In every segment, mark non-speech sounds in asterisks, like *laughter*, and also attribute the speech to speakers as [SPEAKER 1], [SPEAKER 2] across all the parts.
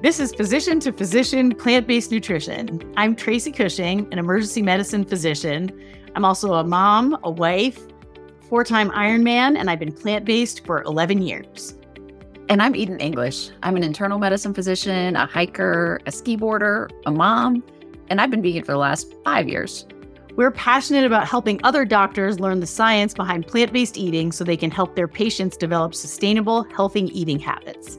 [SPEAKER 1] This is Physician to Physician Plant Based Nutrition. I'm Tracy Cushing, an emergency medicine physician. I'm also a mom, a wife, four time Ironman, and I've been plant based for 11 years.
[SPEAKER 2] And I'm Eden English. I'm an internal medicine physician, a hiker, a ski boarder, a mom, and I've been vegan for the last five years.
[SPEAKER 1] We're passionate about helping other doctors learn the science behind plant based eating so they can help their patients develop sustainable, healthy eating habits.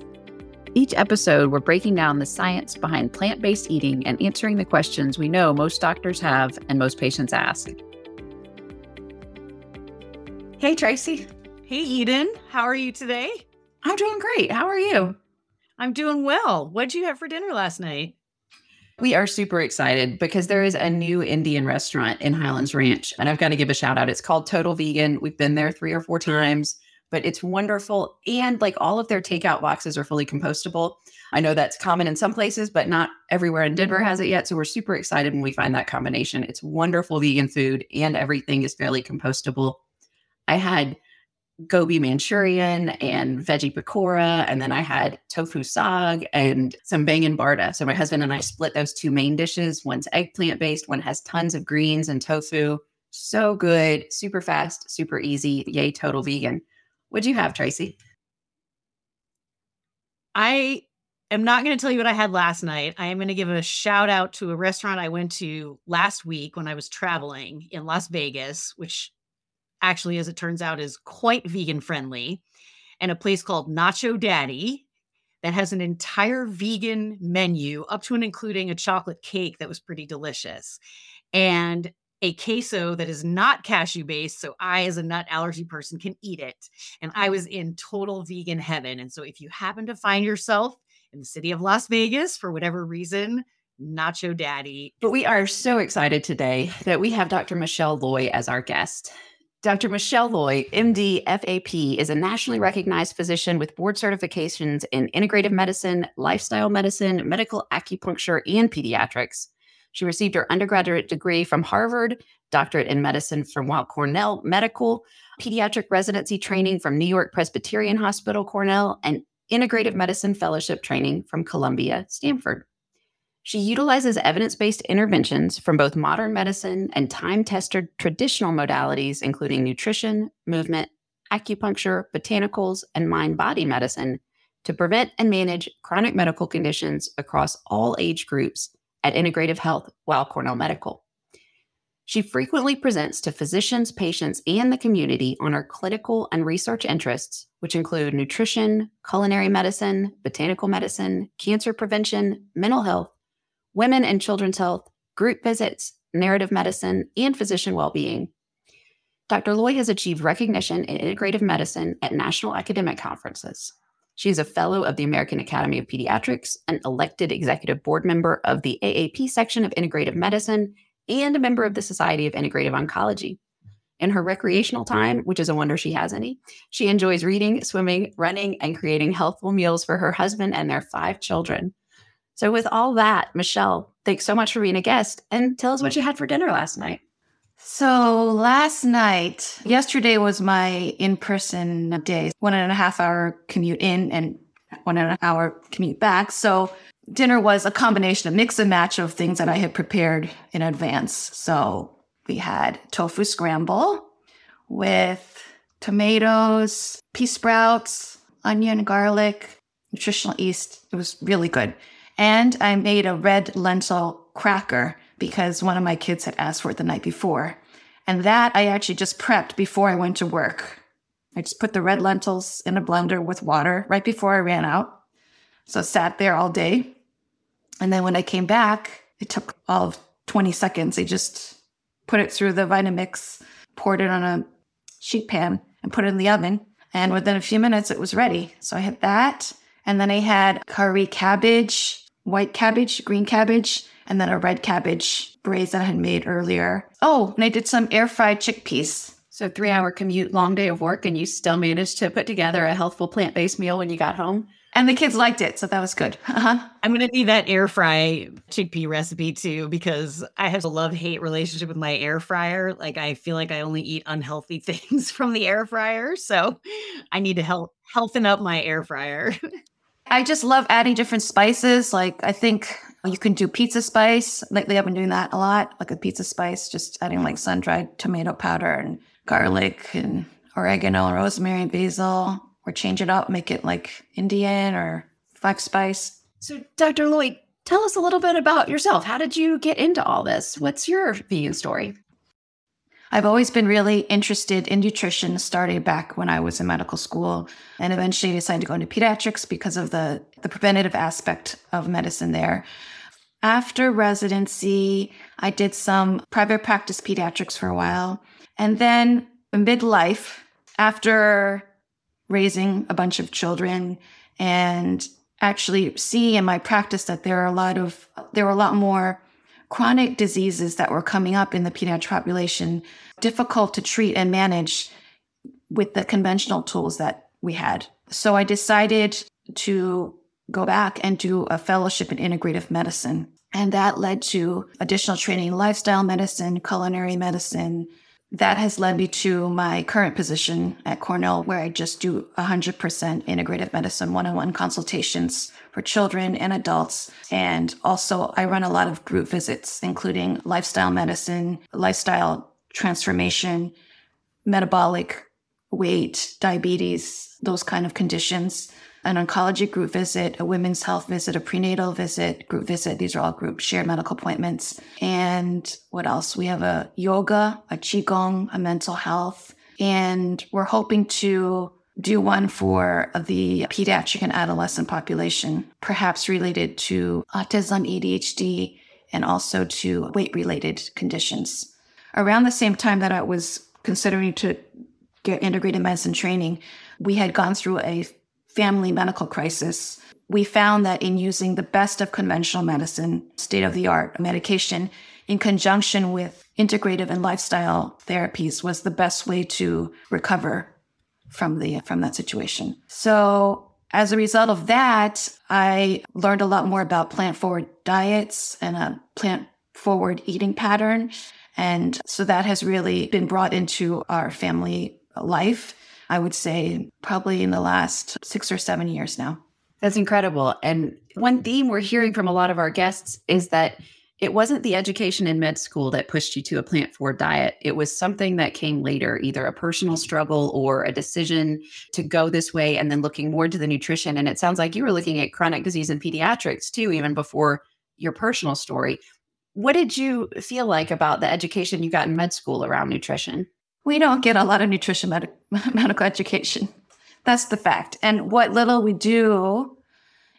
[SPEAKER 2] Each episode, we're breaking down the science behind plant based eating and answering the questions we know most doctors have and most patients ask. Hey, Tracy.
[SPEAKER 1] Hey, Eden. How are you today?
[SPEAKER 2] I'm doing great. How are you?
[SPEAKER 1] I'm doing well. What'd you have for dinner last night?
[SPEAKER 2] We are super excited because there is a new Indian restaurant in Highlands Ranch, and I've got to give a shout out. It's called Total Vegan. We've been there three or four times, but it's wonderful. And like all of their takeout boxes are fully compostable. I know that's common in some places, but not everywhere in Denver has it yet. So we're super excited when we find that combination. It's wonderful vegan food, and everything is fairly compostable. I had gobi Manchurian and veggie pakora. And then I had tofu sag and some bangan barda. So my husband and I split those two main dishes. One's eggplant based, one has tons of greens and tofu. So good, super fast, super easy. Yay, total vegan. What'd you have, Tracy?
[SPEAKER 1] I am not going to tell you what I had last night. I am going to give a shout out to a restaurant I went to last week when I was traveling in Las Vegas, which actually, as it turns out, is quite vegan friendly, and a place called Nacho Daddy that has an entire vegan menu up to and including a chocolate cake that was pretty delicious. And a queso that is not cashew based. So I, as a nut allergy person, can eat it. And I was in total vegan heaven. And so if you happen to find yourself in the city of Las Vegas for whatever reason, Nacho Daddy.
[SPEAKER 2] But we are so excited today that we have Dr. Michelle Loy as our guest. Dr. Michelle Loy, MD, FAP, is a nationally recognized physician with board certifications in integrative medicine, lifestyle medicine, medical acupuncture, and pediatrics. She received her undergraduate degree from Harvard, doctorate in medicine from Weill Cornell Medical, pediatric residency training from New York Presbyterian Hospital Cornell, and integrative medicine fellowship training from Columbia Stanford. She utilizes evidence based interventions from both modern medicine and time tested traditional modalities, including nutrition, movement, acupuncture, botanicals, and mind body medicine, to prevent and manage chronic medical conditions across all age groups at Integrative Health Weill Cornell Medical. She frequently presents to physicians, patients, and the community on her clinical and research interests, which include nutrition, culinary medicine, botanical medicine, cancer prevention, mental health, women and children's health, group visits, narrative medicine, and physician well being. Dr. Loy has achieved recognition in integrative medicine at national academic conferences. She is a fellow of the American Academy of Pediatrics, an elected executive board member of the AAP section of integrative medicine, and a member of the Society of Integrative Oncology. In her recreational time, which is a wonder she has any, she enjoys reading, swimming, running, and creating healthful meals for her husband and their five children. So, with all that, Michelle, thanks so much for being a guest and tell us what you had for dinner last night.
[SPEAKER 3] So, last night, yesterday was my in person day, one and a half hour commute in and one and a half hour commute back. So, dinner was a combination, a mix and match of things that I had prepared in advance. So, we had tofu scramble with tomatoes, pea sprouts, onion, garlic, nutritional yeast. It was really good. And I made a red lentil cracker because one of my kids had asked for it the night before. And that I actually just prepped before I went to work. I just put the red lentils in a blender with water right before I ran out. So sat there all day. And then when I came back, it took all of 20 seconds. I just put it through the Vitamix, poured it on a sheet pan, and put it in the oven. And within a few minutes, it was ready. So I had that. And then I had curry cabbage white cabbage, green cabbage, and then a red cabbage braise that I had made earlier. Oh, and I did some air fried chickpeas.
[SPEAKER 2] So, three hour commute, long day of work, and you still managed to put together a healthful plant based meal when you got home.
[SPEAKER 3] And the kids liked it, so that was good. *laughs* Uh-huh.
[SPEAKER 1] I'm going to need that air fry chickpea recipe too, because I have a love hate relationship with my air fryer. Like, I feel like I only eat unhealthy *laughs* things from the air fryer. So, I need to help healthen up my air fryer. *laughs*
[SPEAKER 3] I just love adding different spices. Like I think you can do pizza spice. Lately, I've been doing that a lot, like a pizza spice, just adding like sun dried tomato powder and garlic and oregano and rosemary and basil, or change it up, make it like Indian or five spice.
[SPEAKER 2] So, Dr. Loy, tell us a little bit about yourself. How did you get into all this? What's your VU story?
[SPEAKER 3] I've always been really interested in nutrition, starting back when I was in medical school, and eventually decided to go into pediatrics because of the, the preventative aspect of medicine there. After residency, I did some private practice pediatrics for a while. And then midlife, after raising a bunch of children and actually seeing in my practice that there are a lot of there were a lot more chronic diseases that were coming up in the pediatric population, difficult to treat and manage with the conventional tools that we had. So I decided to go back and do a fellowship in integrative medicine. And that led to additional training in lifestyle medicine, culinary medicine. That has led me to my current position at Cornell, where I just do 100% integrative medicine one on one consultations for children and adults. And also, I run a lot of group visits, including lifestyle medicine, lifestyle transformation, metabolic weight, diabetes, those kind of conditions. An oncology group visit, a women's health visit, a prenatal visit, group visit. These are all group shared medical appointments. And what else? We have a yoga, a qigong, a mental health. And we're hoping to do one for the pediatric and adolescent population, perhaps related to autism, ADHD, and also to weight related conditions. Around the same time that I was considering to get integrated medicine training, we had gone through a family medical crisis. We found that in using the best of conventional medicine, state of the art medication, in conjunction with integrative and lifestyle therapies was the best way to recover from the from that situation. So as a result of that, I learned a lot more about plant forward diets and a plant forward eating pattern. And so that has really been brought into our family life, I would say, probably in the last six or seven years now.
[SPEAKER 2] That's incredible. And one theme we're hearing from a lot of our guests is that it wasn't the education in med school that pushed you to a plant forward diet. It was something that came later, either a personal struggle or a decision to go this way, and then looking more into the nutrition. And it sounds like you were looking at chronic disease and pediatrics too, even before your personal story. What did you feel like about the education you got in med school around nutrition?
[SPEAKER 3] We don't get a lot of nutrition med- *laughs* medical education. That's the fact. And what little we do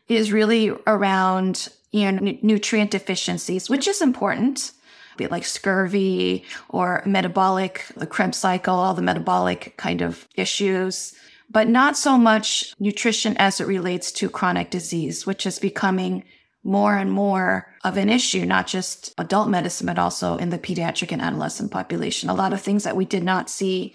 [SPEAKER 3] is really around you know, nutrient deficiencies, which is important, be like scurvy or metabolic, the Krebs cycle, all the metabolic kind of issues, but not so much nutrition as it relates to chronic disease, which is becoming more and more of an issue, not just adult medicine, but also in the pediatric and adolescent population. A lot of things that we did not see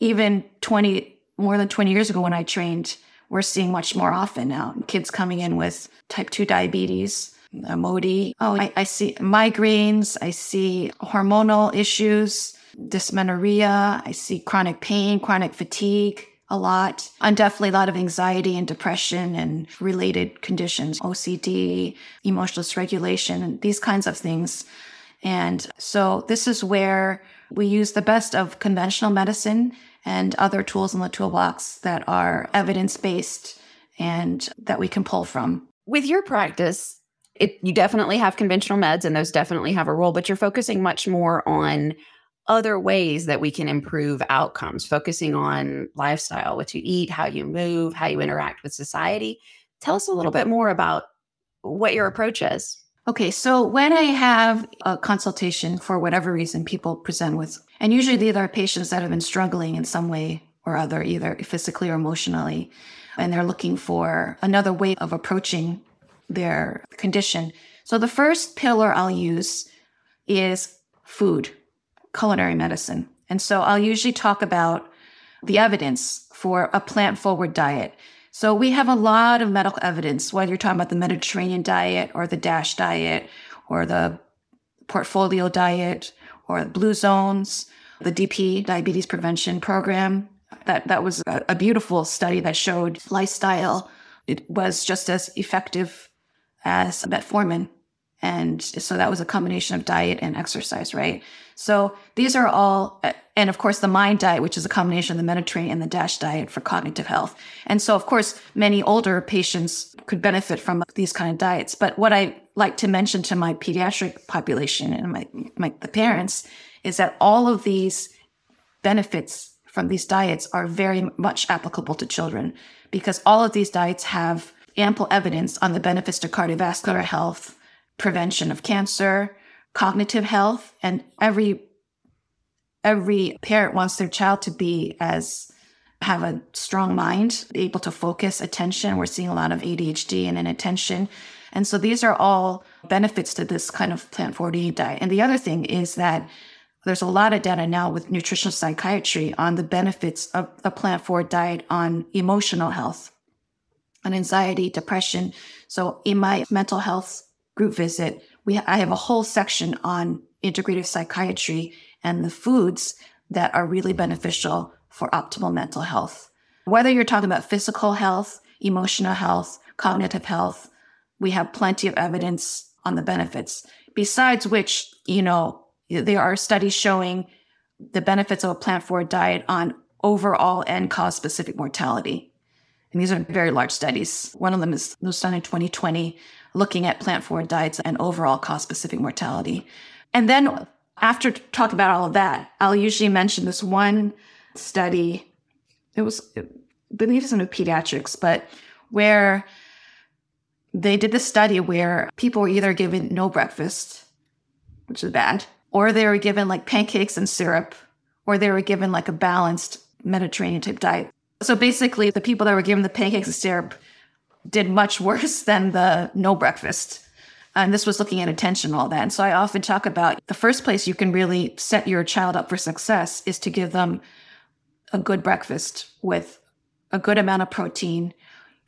[SPEAKER 3] even 20, more than 20 years ago when I trained we're seeing much more often now. Kids coming in with type 2 diabetes, MODY. Oh, I, I see migraines. I see hormonal issues, dysmenorrhea. I see chronic pain, chronic fatigue a lot, and definitely a lot of anxiety and depression and related conditions, OCD, emotional dysregulation, these kinds of things. And so this is where we use the best of conventional medicine and other tools in the toolbox that are evidence based and that we can pull from.
[SPEAKER 2] With your practice, it, you definitely have conventional meds and those definitely have a role, but you're focusing much more on other ways that we can improve outcomes, focusing on lifestyle, what you eat, how you move, how you interact with society. Tell us a little bit more about what your approach is.
[SPEAKER 3] Okay, so when I have a consultation for whatever reason people present with, and usually these are patients that have been struggling in some way or other, either physically or emotionally, and they're looking for another way of approaching their condition. So the first pillar I'll use is food, culinary medicine. And so I'll usually talk about the evidence for a plant forward diet. So we have a lot of medical evidence, whether you're talking about the Mediterranean diet or the DASH diet or the portfolio diet or blue zones, the DP diabetes prevention program. That that was a, a beautiful study that showed lifestyle it was just as effective as metformin. And so that was a combination of diet and exercise, right? So these are all, and of course, the MIND diet, which is a combination of the Mediterranean and the DASH diet for cognitive health. And so, of course, many older patients could benefit from these kind of diets. But what I like to mention to my pediatric population and my, my the parents is that all of these benefits from these diets are very much applicable to children because all of these diets have ample evidence on the benefits to cardiovascular health, prevention of cancer, cognitive health, and every every parent wants their child to be as have a strong mind, able to focus attention. We're seeing a lot of ADHD and inattention. And so these are all benefits to this kind of plant forward diet. And the other thing is that there's a lot of data now with nutritional psychiatry on the benefits of a plant forward diet on emotional health, on anxiety, depression. So in my mental health group visit, we I have a whole section on integrative psychiatry and the foods that are really beneficial for optimal mental health. Whether you're talking about physical health, emotional health, cognitive health, we have plenty of evidence on the benefits. Besides which, you know, there are studies showing the benefits of a plant forward diet on overall and cause specific mortality. And these are very large studies. One of them is was done in 2020 looking at plant forward diets and overall cause specific mortality. And then after talking about all of that, I'll usually mention this one study. It was, I believe it's in pediatrics, but where they did this study where people were either given no breakfast, which is bad, or they were given like pancakes and syrup, or they were given like a balanced Mediterranean type diet. So basically, the people that were given the pancakes and syrup did much worse *laughs* than the no breakfast. And this was looking at attention all that. And so I often talk about the first place you can really set your child up for success is to give them a good breakfast with a good amount of protein,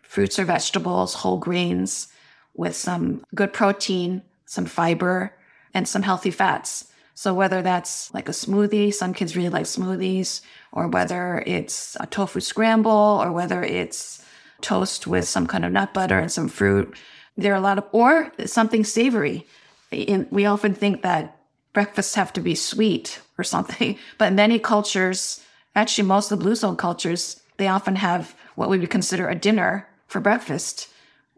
[SPEAKER 3] fruits or vegetables, whole grains, with some good protein, some fiber, and some healthy fats. So whether that's like a smoothie, some kids really like smoothies, or whether it's a tofu scramble, or whether it's toast with some kind of nut butter and some fruit. There are a lot of, or something savory. In, we often think that breakfasts have to be sweet or something, *laughs* but many cultures, actually most of the blue zone cultures, they often have what we would consider a dinner for breakfast,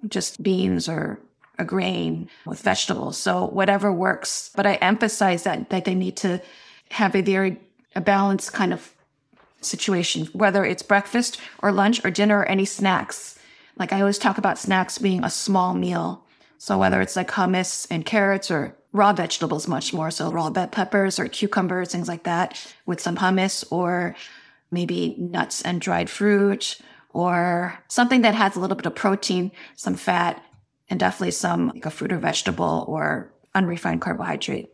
[SPEAKER 3] just beans or a grain with vegetables. So whatever works. But I emphasize that that they need to have a very a balanced kind of situation, whether it's breakfast or lunch or dinner or any snacks. Like I always talk about snacks being a small meal. So whether it's like hummus and carrots or raw vegetables, much more. So raw bell peppers or cucumbers, things like that with some hummus or maybe nuts and dried fruit or something that has a little bit of protein, some fat, and definitely some like a fruit or vegetable or unrefined carbohydrate.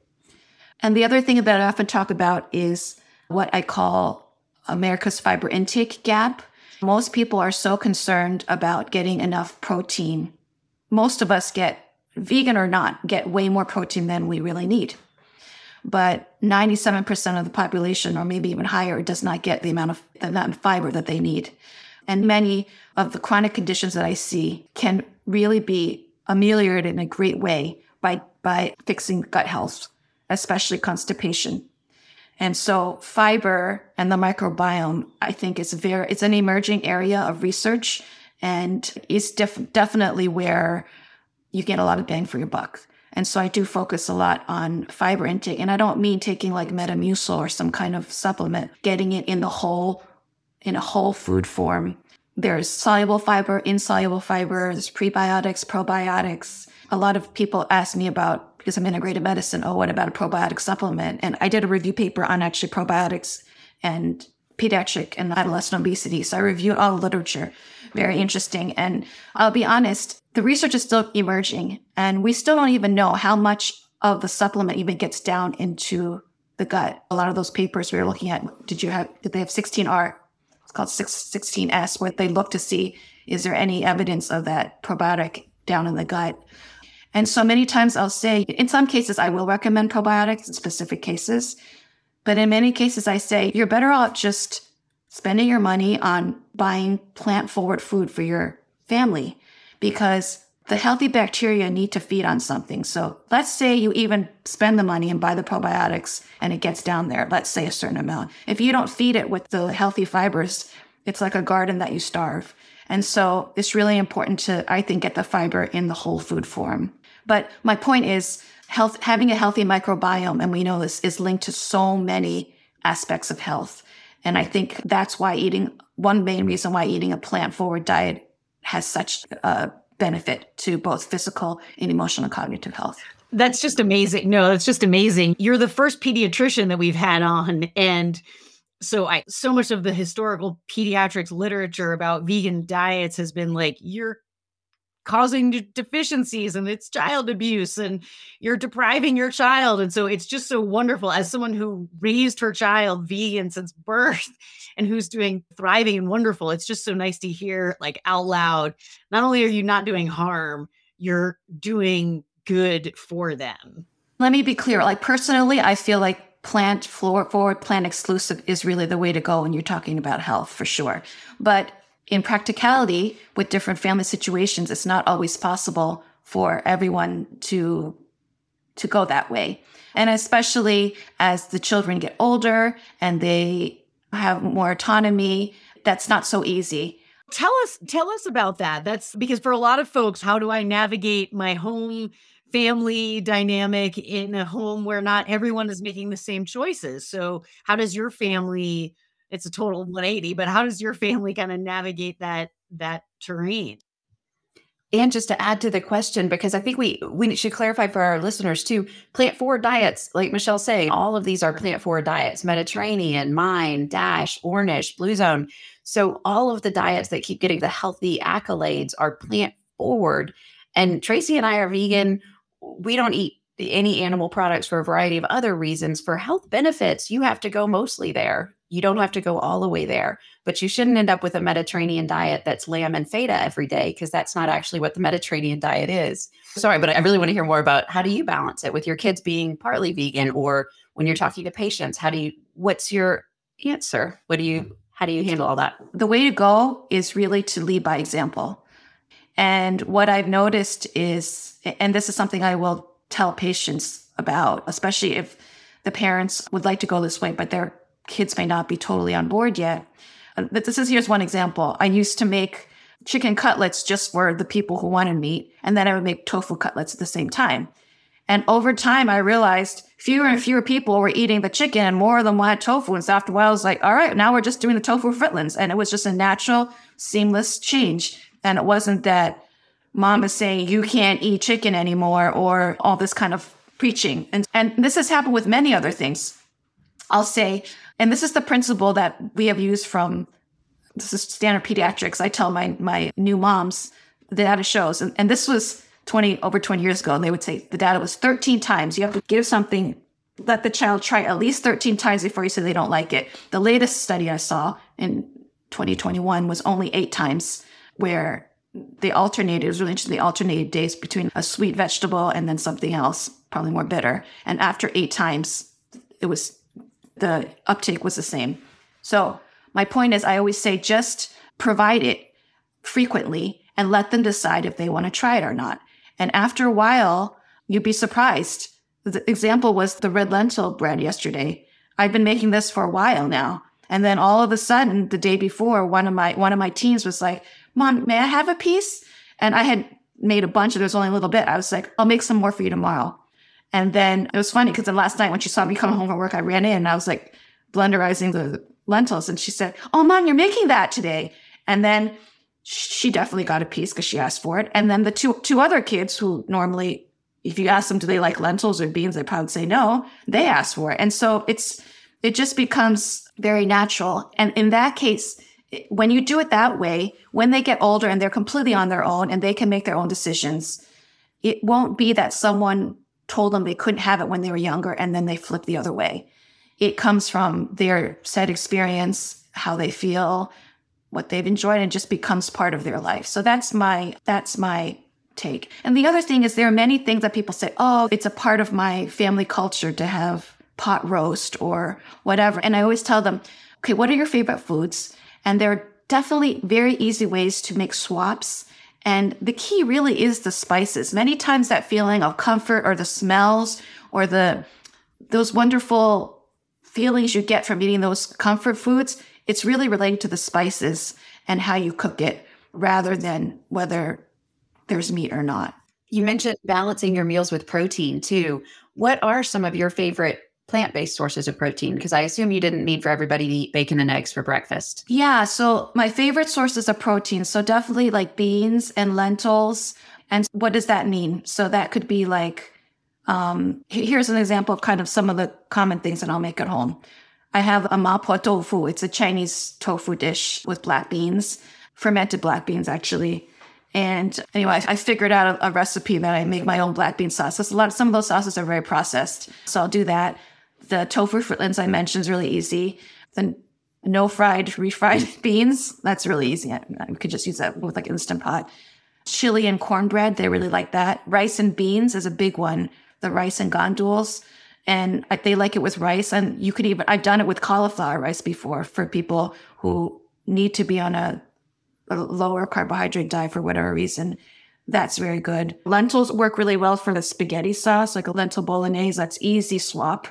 [SPEAKER 3] And the other thing that I often talk about is what I call America's fiber intake gap. Most people are so concerned about getting enough protein. Most of us get, vegan or not, get way more protein than we really need. But 97% of the population, or maybe even higher, does not get the amount of, the amount of fiber that they need. And many of the chronic conditions that I see can really be ameliorated in a great way by, by fixing gut health, especially constipation. And so fiber and the microbiome, I think is very, it's an emerging area of research and it's def- definitely where you get a lot of bang for your buck. And so I do focus a lot on fiber intake. And I don't mean taking like Metamucil or some kind of supplement, getting it in the whole, in a whole food form. There's soluble fiber, insoluble fiber, there's prebiotics, probiotics. A lot of people ask me about because I'm integrated medicine. Oh, what about a probiotic supplement? And I did a review paper on actually probiotics and pediatric and adolescent obesity. So I reviewed all the literature. Very interesting. And I'll be honest, the research is still emerging and we still don't even know how much of the supplement even gets down into the gut. A lot of those papers we were looking at, did you have, did they have 16R? It's called 16S, where they look to see, is there any evidence of that probiotic down in the gut? And so many times I'll say, in some cases, I will recommend probiotics in specific cases. But in many cases, I say, you're better off just spending your money on buying plant forward food for your family because the healthy bacteria need to feed on something. So let's say you even spend the money and buy the probiotics and it gets down there, let's say a certain amount. If you don't feed it with the healthy fibers, it's like a garden that you starve. And so it's really important to, I think, get the fiber in the whole food form. But my point is health, having a healthy microbiome, and we know this is linked to so many aspects of health. And I think that's why eating, one main reason why eating a plant forward diet has such a benefit to both physical and emotional cognitive health.
[SPEAKER 1] That's just amazing. No, that's just amazing. You're the first pediatrician that we've had on. And so I so much of the historical pediatrics literature about vegan diets has been like, you're causing deficiencies and it's child abuse and you're depriving your child. And so it's just so wonderful as someone who raised her child vegan since birth *laughs* and who's doing thriving and wonderful it's just so nice to hear like out loud not only are you not doing harm you're doing good for them.
[SPEAKER 3] Let me be clear like personally i feel like plant floor forward plant exclusive is really the way to go when you're talking about health for sure. But in practicality, with different family situations, it's not always possible for everyone to to go that way. And especially as the children get older and they have more autonomy, that's not so easy.
[SPEAKER 1] Tell us tell us about that. That's because for a lot of folks, how do I navigate my home family dynamic in a home where not everyone is making the same choices? So, how does your family it's a total 180 but how does your family kind of navigate that that terrain?
[SPEAKER 2] And just to add to the question because i think we we should clarify for our listeners too plant forward diets like michelle saying all of these are plant forward diets mediterranean MIND dash ornish blue zone. So all of the diets that keep getting the healthy accolades are plant forward. And tracy and i are vegan. We don't eat any animal products for a variety of other reasons. For health benefits you have to go mostly there you don't have to go all the way there, but you shouldn't end up with a Mediterranean diet that's lamb and feta every day because that's not actually what the Mediterranean diet is. Sorry, but I really want to hear more about how do you balance it with your kids being partly vegan or when you're talking to patients, how do you what's your answer? What do you how do you handle all that?
[SPEAKER 3] The way to go is really to lead by example. And what I've noticed is and this is something I will tell patients about, especially if the parents would like to go this way, but they're kids may not be totally on board yet. But this is here's one example. I used to make chicken cutlets just for the people who wanted meat, and then I would make tofu cutlets at the same time. And over time, I realized fewer and fewer people were eating the chicken and more of them wanted tofu. And so after a while, I was like, all right, now we're just doing the tofu fritlins. And it was just a natural, seamless change. And it wasn't that mom is saying you can't eat chicken anymore or all this kind of preaching. And, and this has happened with many other things. I'll say, and this is the principle that we have used from this is standard pediatrics. I tell my my new moms the data shows, and, and this was 20 over 20 years ago, and they would say the data was 13 times. You have to give something, let the child try at least 13 times before you say they don't like it. The latest study I saw in 2021 was only eight times where they alternated. It was really interesting. They alternated days between a sweet vegetable and then something else, probably more bitter. And after eight times, it was the uptake was the same. So my point is, I always say just provide it frequently and let them decide if they want to try it or not. And after a while, you'd be surprised. The example was the red lentil bread yesterday. I've been making this for a while now. And then all of a sudden, the day before, one of my one of my teens was like, "Mom, may I have a piece?" And I had made a bunch, and there was only a little bit. I was like, "I'll make some more for you tomorrow." And then it was funny because the last night when she saw me come home from work, I ran in and I was like blenderizing the lentils. And she said, Oh, mom, you're making that today. And then she definitely got a piece because she asked for it. And then the two, two other kids who normally, if you ask them, do they like lentils or beans? They probably say no. They asked for it. And so it's, it just becomes very natural. And in that case, when you do it that way, when they get older and they're completely on their own and they can make their own decisions, it won't be that someone told them they couldn't have it when they were younger and then they flip the other way. It comes from their said experience, how they feel, what they've enjoyed and just becomes part of their life. So that's my that's my take. And the other thing is there are many things that people say, "Oh, it's a part of my family culture to have pot roast or whatever." And I always tell them, "Okay, what are your favorite foods?" And there are definitely very easy ways to make swaps And the key really is the spices. Many times that feeling of comfort or the smells or the those wonderful feelings you get from eating those comfort foods, it's really related to the spices and how you cook it rather than whether there's meat or not.
[SPEAKER 2] You mentioned balancing your meals with protein too. What are some of your favorite plant based sources of protein? Because I assume you didn't need for everybody to eat bacon and eggs for breakfast.
[SPEAKER 3] Yeah. So, my favorite sources of protein. So, definitely like beans and lentils. And what does that mean? So, that could be like, um, here's an example of kind of some of the common things that I'll make at home. I have a mapo tofu. It's a Chinese tofu dish with black beans, fermented black beans, actually. And anyway, I, figured out a, a, recipe that I make my own black bean sauce. So a lot of, some of those sauces are very processed. So I'll do that. The tofu fritlins I mentioned is really easy. The no fried, refried *laughs* beans, that's really easy. I, I could just use that with like Instant Pot. Chili and cornbread, they really like that. Rice and beans is a big one. The rice and gandules. And they like it with rice. And you could even, I've done it with cauliflower rice before for people who need to be on a, a lower carbohydrate diet for whatever reason. That's very good. Lentils work really well for the spaghetti sauce, like a lentil bolognese. That's easy swap.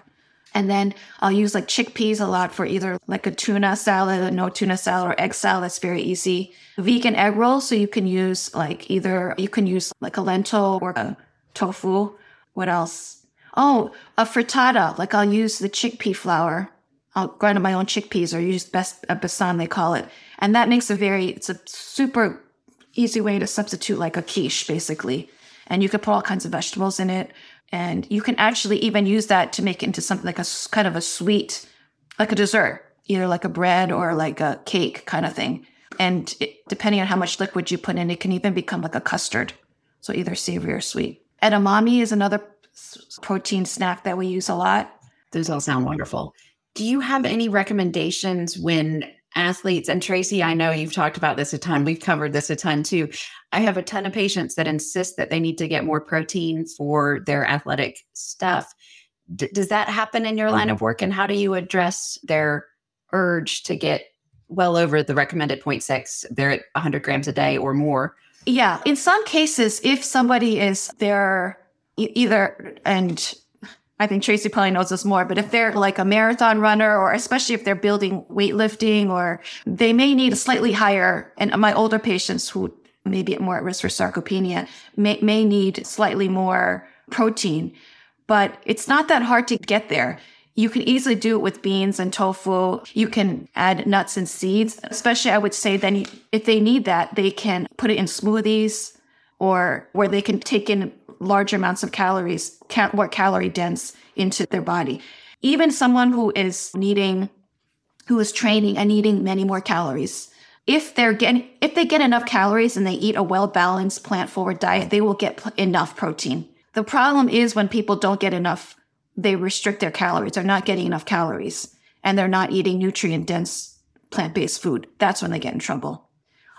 [SPEAKER 3] And then I'll use like chickpeas a lot for either like a tuna salad, a no tuna salad, or egg salad. That's very easy. Vegan egg roll. So you can use like either, you can use like a lentil or a tofu. What else? Oh, a frittata. Like I'll use the chickpea flour. I'll grind up my own chickpeas or use best a besan, they call it. And that makes a very, it's a super easy way to substitute like a quiche, basically. And you could put all kinds of vegetables in it. And you can actually even use that to make it into something like a kind of a sweet, like a dessert, either like a bread or like a cake kind of thing. And it, depending on how much liquid you put in, it can even become like a custard. So either savory or sweet. Edamame is another protein snack that we use a lot.
[SPEAKER 2] Those all sound wonderful. Do you have any recommendations when athletes and Tracy, I know you've talked about this a ton. We've covered this a ton too. I have a ton of patients that insist that they need to get more protein for their athletic stuff. D- does that happen in your line mm-hmm. of work? And how do you address their urge to get well over the recommended 0.6? They're at 100 grams a day or more.
[SPEAKER 3] Yeah. In some cases, if somebody is there either, and I think Tracy probably knows this more, but if they're like a marathon runner or especially if they're building weightlifting or they may need a slightly higher, and my older patients who may be more at risk for sarcopenia may, may need slightly more protein, but it's not that hard to get there. You can easily do it with beans and tofu. You can add nuts and seeds, especially I would say then if they need that, they can put it in smoothies or where they can take in large amounts of calories, more calorie dense into their body. Even someone who is needing, who is training and needing many more calories. If they're getting, if they get enough calories and they eat a well balanced plant forward diet, they will get enough protein. The problem is when people don't get enough, they restrict their calories. They're not getting enough calories and they're not eating nutrient dense plant based food. That's when they get in trouble.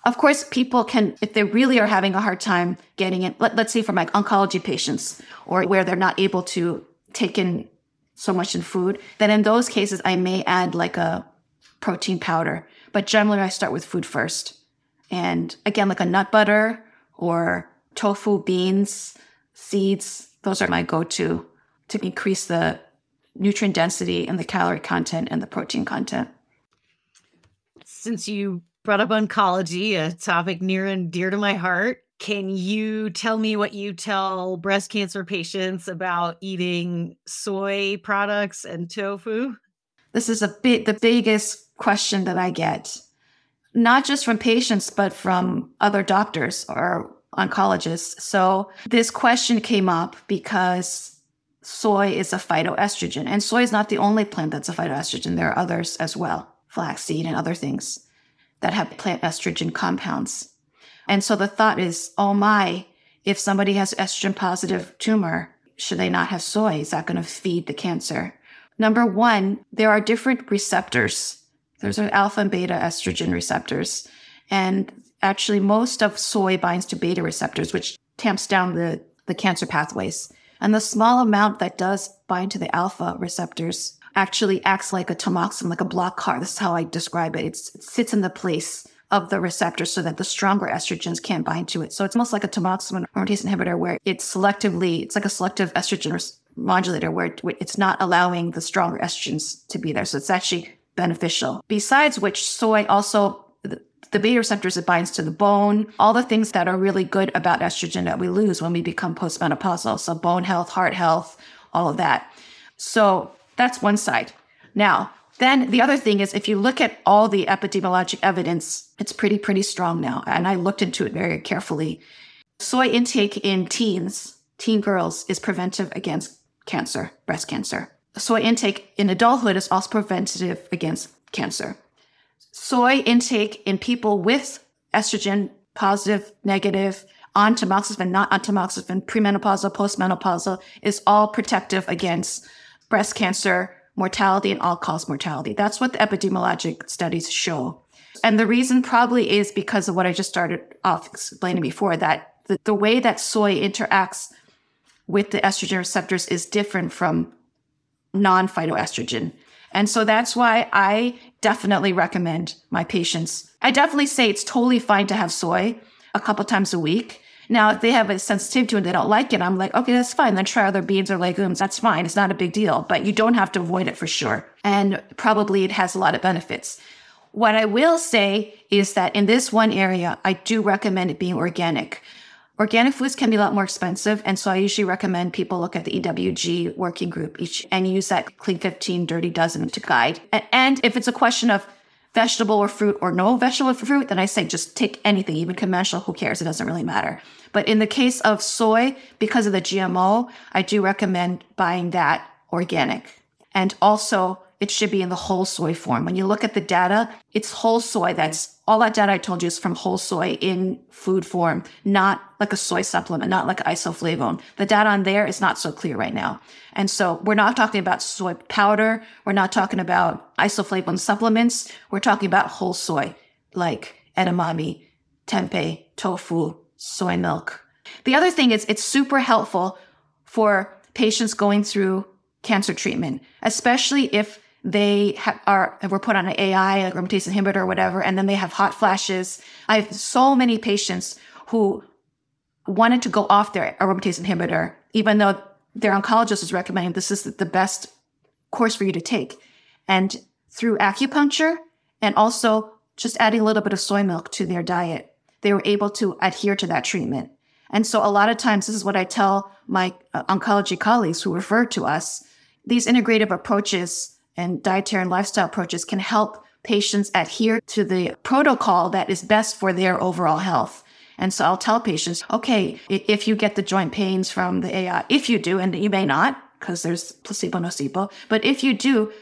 [SPEAKER 3] Of course, people can, if they really are having a hard time getting it, let, us say for my oncology patients or where they're not able to take in so much in food, then in those cases, I may add like a protein powder. But generally, I start with food first. And again, like a nut butter or tofu, beans, seeds, those are my go to to increase the nutrient density and the calorie content and the protein content.
[SPEAKER 1] Since you brought up oncology, a topic near and dear to my heart. Can you tell me what you tell breast cancer patients about eating soy products and tofu?
[SPEAKER 3] This is a bit the biggest question that I get, not just from patients, but from other doctors or oncologists. So this question came up because soy is a phytoestrogen, and soy is not the only plant that's a phytoestrogen. There are others as well, flaxseed and other things that have plant estrogen compounds. And so the thought is, oh my, if somebody has estrogen positive tumor, should they not have soy? Is that going to feed the cancer? Number one, there are different receptors. There's alpha and beta estrogen receptors. And actually, most of soy binds to beta receptors, which tamps down the, the cancer pathways. And the small amount that does bind to the alpha receptors actually acts like a tamoxifen, like a block car. This is how I describe it. It's, it sits in the place of the receptor so that the stronger estrogens can't bind to it. So it's almost like a tamoxifen aromatase inhibitor where it's selectively, it's like a selective estrogen modulator where it's not allowing the stronger estrogens to be there. So it's actually beneficial. Besides which, soy also the beta receptors it binds to the bone, all the things that are really good about estrogen that we lose when we become postmenopausal. So bone health, heart health, all of that. So that's one side. Now, then the other thing is if you look at all the epidemiologic evidence, it's pretty, pretty strong now. And I looked into it very carefully. Soy intake in teens, teen girls, is preventive against cancer, breast cancer. Soy intake in adulthood is also preventative against cancer. Soy intake in people with estrogen positive, negative, on tamoxifen, not on tamoxifen, premenopausal, postmenopausal, is all protective against breast cancer, mortality, and all cause mortality. That's what the epidemiologic studies show. And the reason probably is because of what I just started off explaining before that the, the way that soy interacts with the estrogen receptors is different from non phytoestrogen. And so that's why I definitely recommend my patients. I definitely say it's totally fine to have soy a couple times a week. Now, if they have a sensitivity to it and they don't like it, I'm like, okay, that's fine. Then try other beans or legumes. That's fine. It's not a big deal, but you don't have to avoid it for sure. And probably it has a lot of benefits. What I will say is that in this one area, I do recommend it being organic. Organic foods can be a lot more expensive. And so I usually recommend people look at the EWG working group each and use that Clean 15 Dirty Dozen to guide. And if it's a question of vegetable or fruit or no vegetable or fruit, then I say just take anything, even conventional, who cares? It doesn't really matter. But in the case of soy, because of the GMO, I do recommend buying that organic. And also, it should be in the whole soy form. When you look at the data, it's whole soy. That's all that data I told you is from whole soy in food form, not like a soy supplement, not like isoflavone. The data on there is not so clear right now. And so we're not talking about soy powder. We're not talking about isoflavone supplements. We're talking about whole soy, like edamame, tempeh, tofu, soy milk. The other thing is it's super helpful for patients going through cancer treatment, especially if they ha- are were put on an AI, a aromatase inhibitor or whatever, and then they have hot flashes. I have so many patients who wanted to go off their aromatase inhibitor, even though their oncologist is recommending this is the best course for you to take. And through acupuncture and also just adding a little bit of soy milk to their diet, they were able to adhere to that treatment. And so a lot of times, this is what I tell my uh, oncology colleagues who refer to us. These integrative approaches and dietary and lifestyle approaches can help patients adhere to the protocol that is best for their overall health. And so I'll tell patients, okay, if you get the joint pains from the AI, if you do, and you may not, because there's placebo nocebo, but if you do,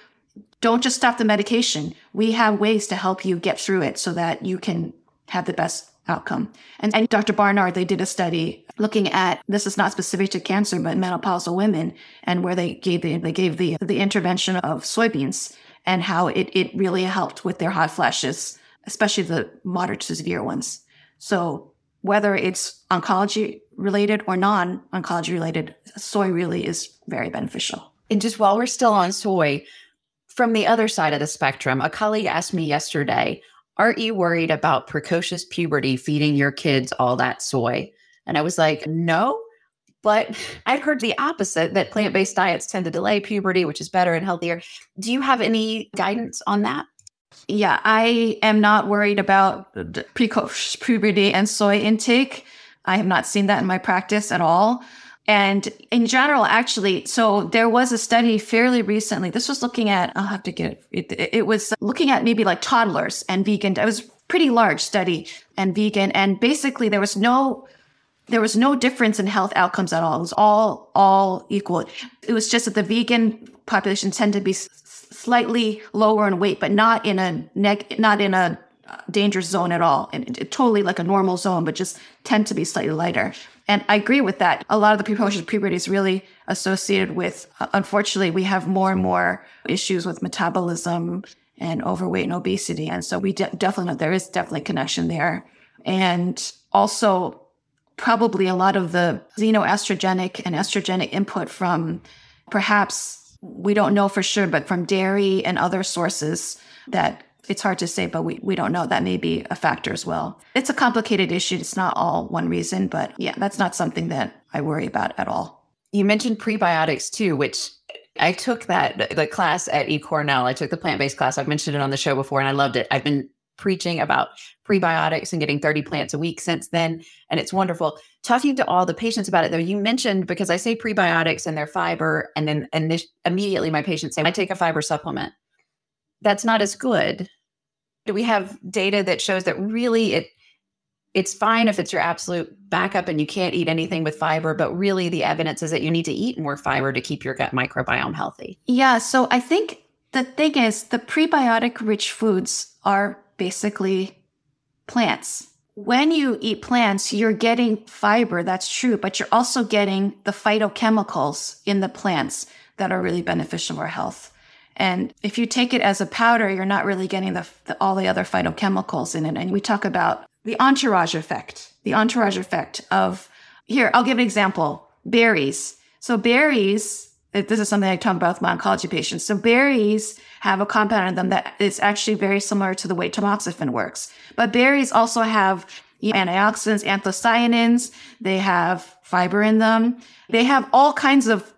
[SPEAKER 3] don't just stop the medication. We have ways to help you get through it so that you can have the best outcome. And, and Dr. Barnard, they did a study looking at this is not specific to cancer, but menopausal women, and where they gave the they gave the the intervention of soybeans and how it it really helped with their hot flashes, especially the moderate to severe ones. So whether it's oncology related or non oncology related, soy really is very beneficial.
[SPEAKER 2] And just while we're still on soy, from the other side of the spectrum, a colleague asked me yesterday Aren't you worried about precocious puberty feeding your kids all that soy? And I was like, No. But *laughs* I'd heard the opposite that plant based diets tend to delay puberty, which is better and healthier. Do you have any guidance on that?
[SPEAKER 3] Yeah, I am not worried about precocious puberty and soy intake. I have not seen that in my practice at all. And in general, actually, so there was a study fairly recently. This was looking at, I'll have to get it. It was looking at maybe like toddlers and vegan. It was pretty large study and vegan. And basically there was no, there was no difference in health outcomes at all. It was all, all equal. It was just that the vegan population tended to be slightly lower in weight, but not in a neg, not in a dangerous zone at all. And it, it, totally like a normal zone, but just tend to be slightly lighter. And I agree with that. A lot of the precocious puberty is really associated with, uh, unfortunately, we have more and more issues with metabolism and overweight and obesity. And so we de- definitely know there is definitely connection there. And also probably a lot of the xenoestrogenic and estrogenic input from perhaps we don't know for sure, but from dairy and other sources that it's hard to say, but we, we don't know. That may be a factor as well. It's a complicated issue. It's not all one reason, but yeah, that's not something that I worry about at all.
[SPEAKER 2] You mentioned prebiotics too, which I took that the class at eCornell. I took the plant based class. I've mentioned it on the show before, and I loved it. I've been preaching about prebiotics and getting 30 plants a week since then, and it's wonderful. Talking to all the patients about it, though, you mentioned because I say prebiotics and their fiber, and then and this, immediately my patients say, "I take a fiber supplement." That's not as good. Do we have data that shows that really it it's fine if it's your absolute backup and you can't eat anything with fiber, but really the evidence is that you need to eat more fiber to keep your gut microbiome healthy.
[SPEAKER 3] Yeah. So I think the thing is, the prebiotic rich foods are basically plants. When you eat plants, you're getting fiber, that's true, but you're also getting the phytochemicals in the plants that are really beneficial for health. And if you take it as a powder, you're not really getting the, the, all the other phytochemicals in it. And we talk about the entourage effect, the entourage effect of here, I'll give an example berries. So, berries, this is something I talk about with my oncology patients. So, berries have a compound in them that is actually very similar to the way tamoxifen works. But berries also have antioxidants, anthocyanins, they have fiber in them, they have all kinds of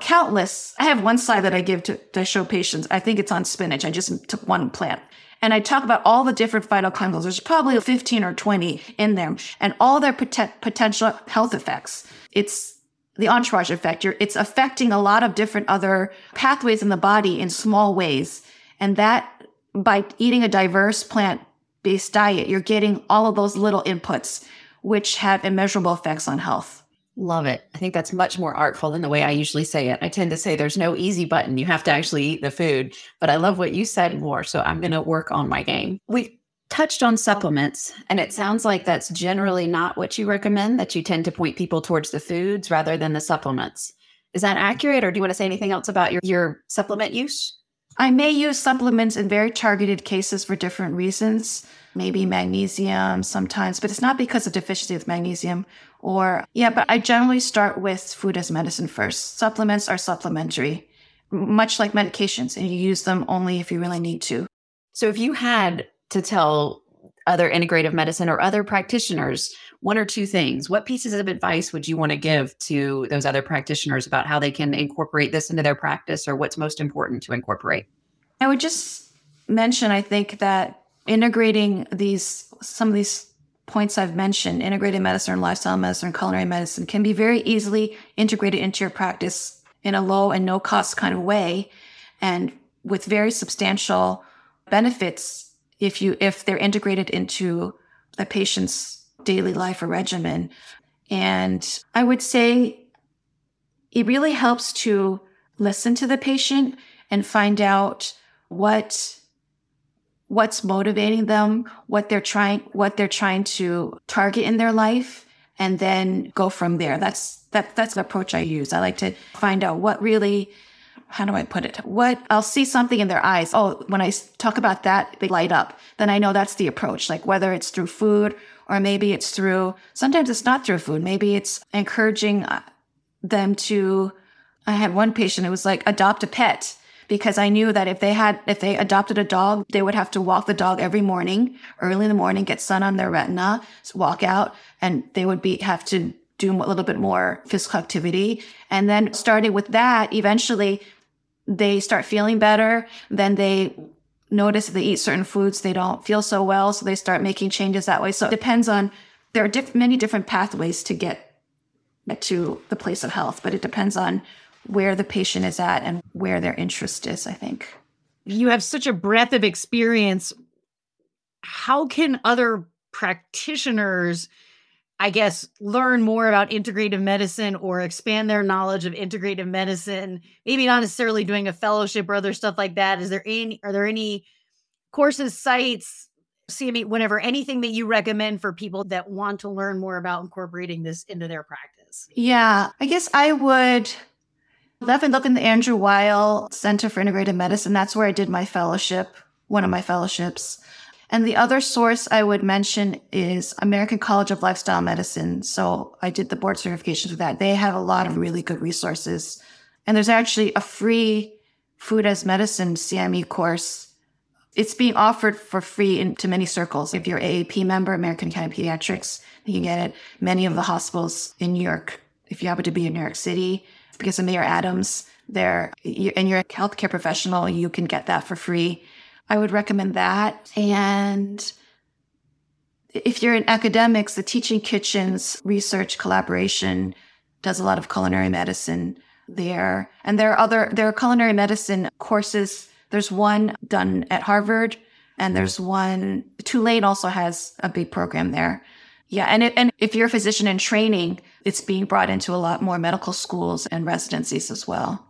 [SPEAKER 3] countless. I have one slide that I give to, to show patients. I think it's on spinach. I just took one plant. And I talk about all the different phytochemicals. There's probably 15 or 20 in there and all their pot- potential health effects. It's the entourage effect. You're, it's affecting a lot of different other pathways in the body in small ways. And that by eating a diverse plant based diet, you're getting all of those little inputs, which have immeasurable effects on health.
[SPEAKER 2] Love it. I think that's much more artful than the way I usually say it. I tend to say there's no easy button. You have to actually eat the food. But I love what you said more. So I'm going to work on my game. We touched on supplements, and it sounds like that's generally not what you recommend, that you tend to point people towards the foods rather than the supplements. Is that accurate? Or do you want to say anything else about your, your supplement use?
[SPEAKER 3] I may use supplements in very targeted cases for different reasons, maybe magnesium sometimes, but it's not because of deficiency of magnesium or, yeah, but I generally start with food as medicine first. Supplements are supplementary, much like medications, and you use them only if you really need to.
[SPEAKER 2] So if you had to tell other integrative medicine or other practitioners one or two things, what pieces of advice would you want to give to those other practitioners about how they can incorporate this into their practice or what's most important to incorporate?
[SPEAKER 3] I would just mention, I think that integrating these, some of these points I've mentioned, integrated medicine, lifestyle medicine, and culinary medicine can be very easily integrated into your practice in a low and no cost kind of way and with very substantial benefits if you if they're integrated into a patient's daily life or regimen. And I would say it really helps to listen to the patient and find out what what's motivating them, what they're trying, what they're trying to target in their life, and then go from there. That's that that's the approach I use. I like to find out what really how do I put it? What I'll see something in their eyes. Oh, when I talk about that, they light up. Then I know that's the approach. Like whether it's through food or maybe it's through, sometimes it's not through food. Maybe it's encouraging uh, them to, I had one patient, it was like adopt a pet because I knew that if they had, if they adopted a dog, they would have to walk the dog every morning, early in the morning, get sun on their retina, walk out, and they would be, have to do a little bit more physical activity. And then starting with that, eventually they start feeling better. Then they notice if they eat certain foods, they don't feel so well. So they start making changes that way. So it depends on, there are diff- many different pathways to get to the place of health, but it depends on where the patient is at and where their interest is, I think.
[SPEAKER 1] You have such a breadth of experience. How can other practitioners, I guess, learn more about integrative medicine or expand their knowledge of integrative medicine? Maybe not necessarily doing a fellowship or other stuff like that. Is there any are there any courses, sites, CME, whenever anything that you recommend for people that want to learn more about incorporating this into their practice?
[SPEAKER 3] Yeah, I guess I would Definitely look in the Andrew Weil Center for Integrative Medicine. That's where I did my fellowship, one of my fellowships. And the other source I would mention is American College of Lifestyle Medicine. So I did the board certifications with that. They have a lot of really good resources. And there's actually a free food as medicine CME course It's being offered for free into many circles. If you're AAP member, American Academy of Pediatrics, you can get it. Many of the hospitals in New York, if you happen to be in New York City, because of Mayor Adams, there, and you're a healthcare professional, you can get that for free. I would recommend that. And if you're in academics, the Teaching Kitchens research collaboration does a lot of culinary medicine there. And there are other, there are culinary medicine courses. There's one done at Harvard and there's one, Tulane also has a big program there. Yeah. And, it, and if you're a physician in training, it's being brought into a lot more medical schools and residencies as well.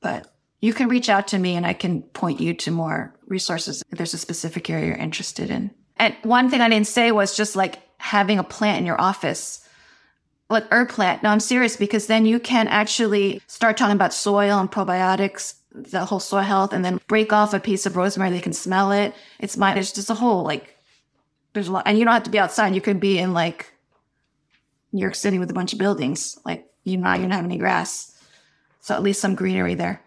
[SPEAKER 3] But you can reach out to me and I can point you to more resources if there's a specific area you're interested in. And one thing I didn't say was just like having a plant in your office, like herb plant. No, I'm serious because then you can actually start talking about soil and probiotics, the whole soil health, and then break off a piece of rosemary. They can smell it. It's my, it's just a whole like, there's a lot, and you don't have to be outside. You could be in like New York City with a bunch of buildings. Like, you know, you don't going to have any grass. So at least some greenery there.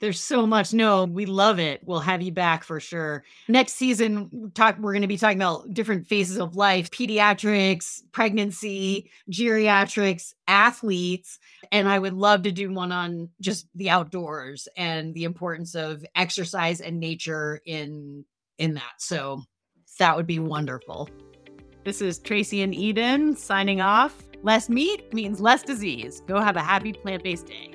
[SPEAKER 1] There's so much. No, we love it. We'll have you back for sure. Next season, talk we're going to be talking about different phases of life, pediatrics, pregnancy, geriatrics, athletes, and I would love to do one on just the outdoors and the importance of exercise and nature in in that. So that would be wonderful. This is Tracy and Eden signing off. Less meat means less disease. Go have a happy plant-based day.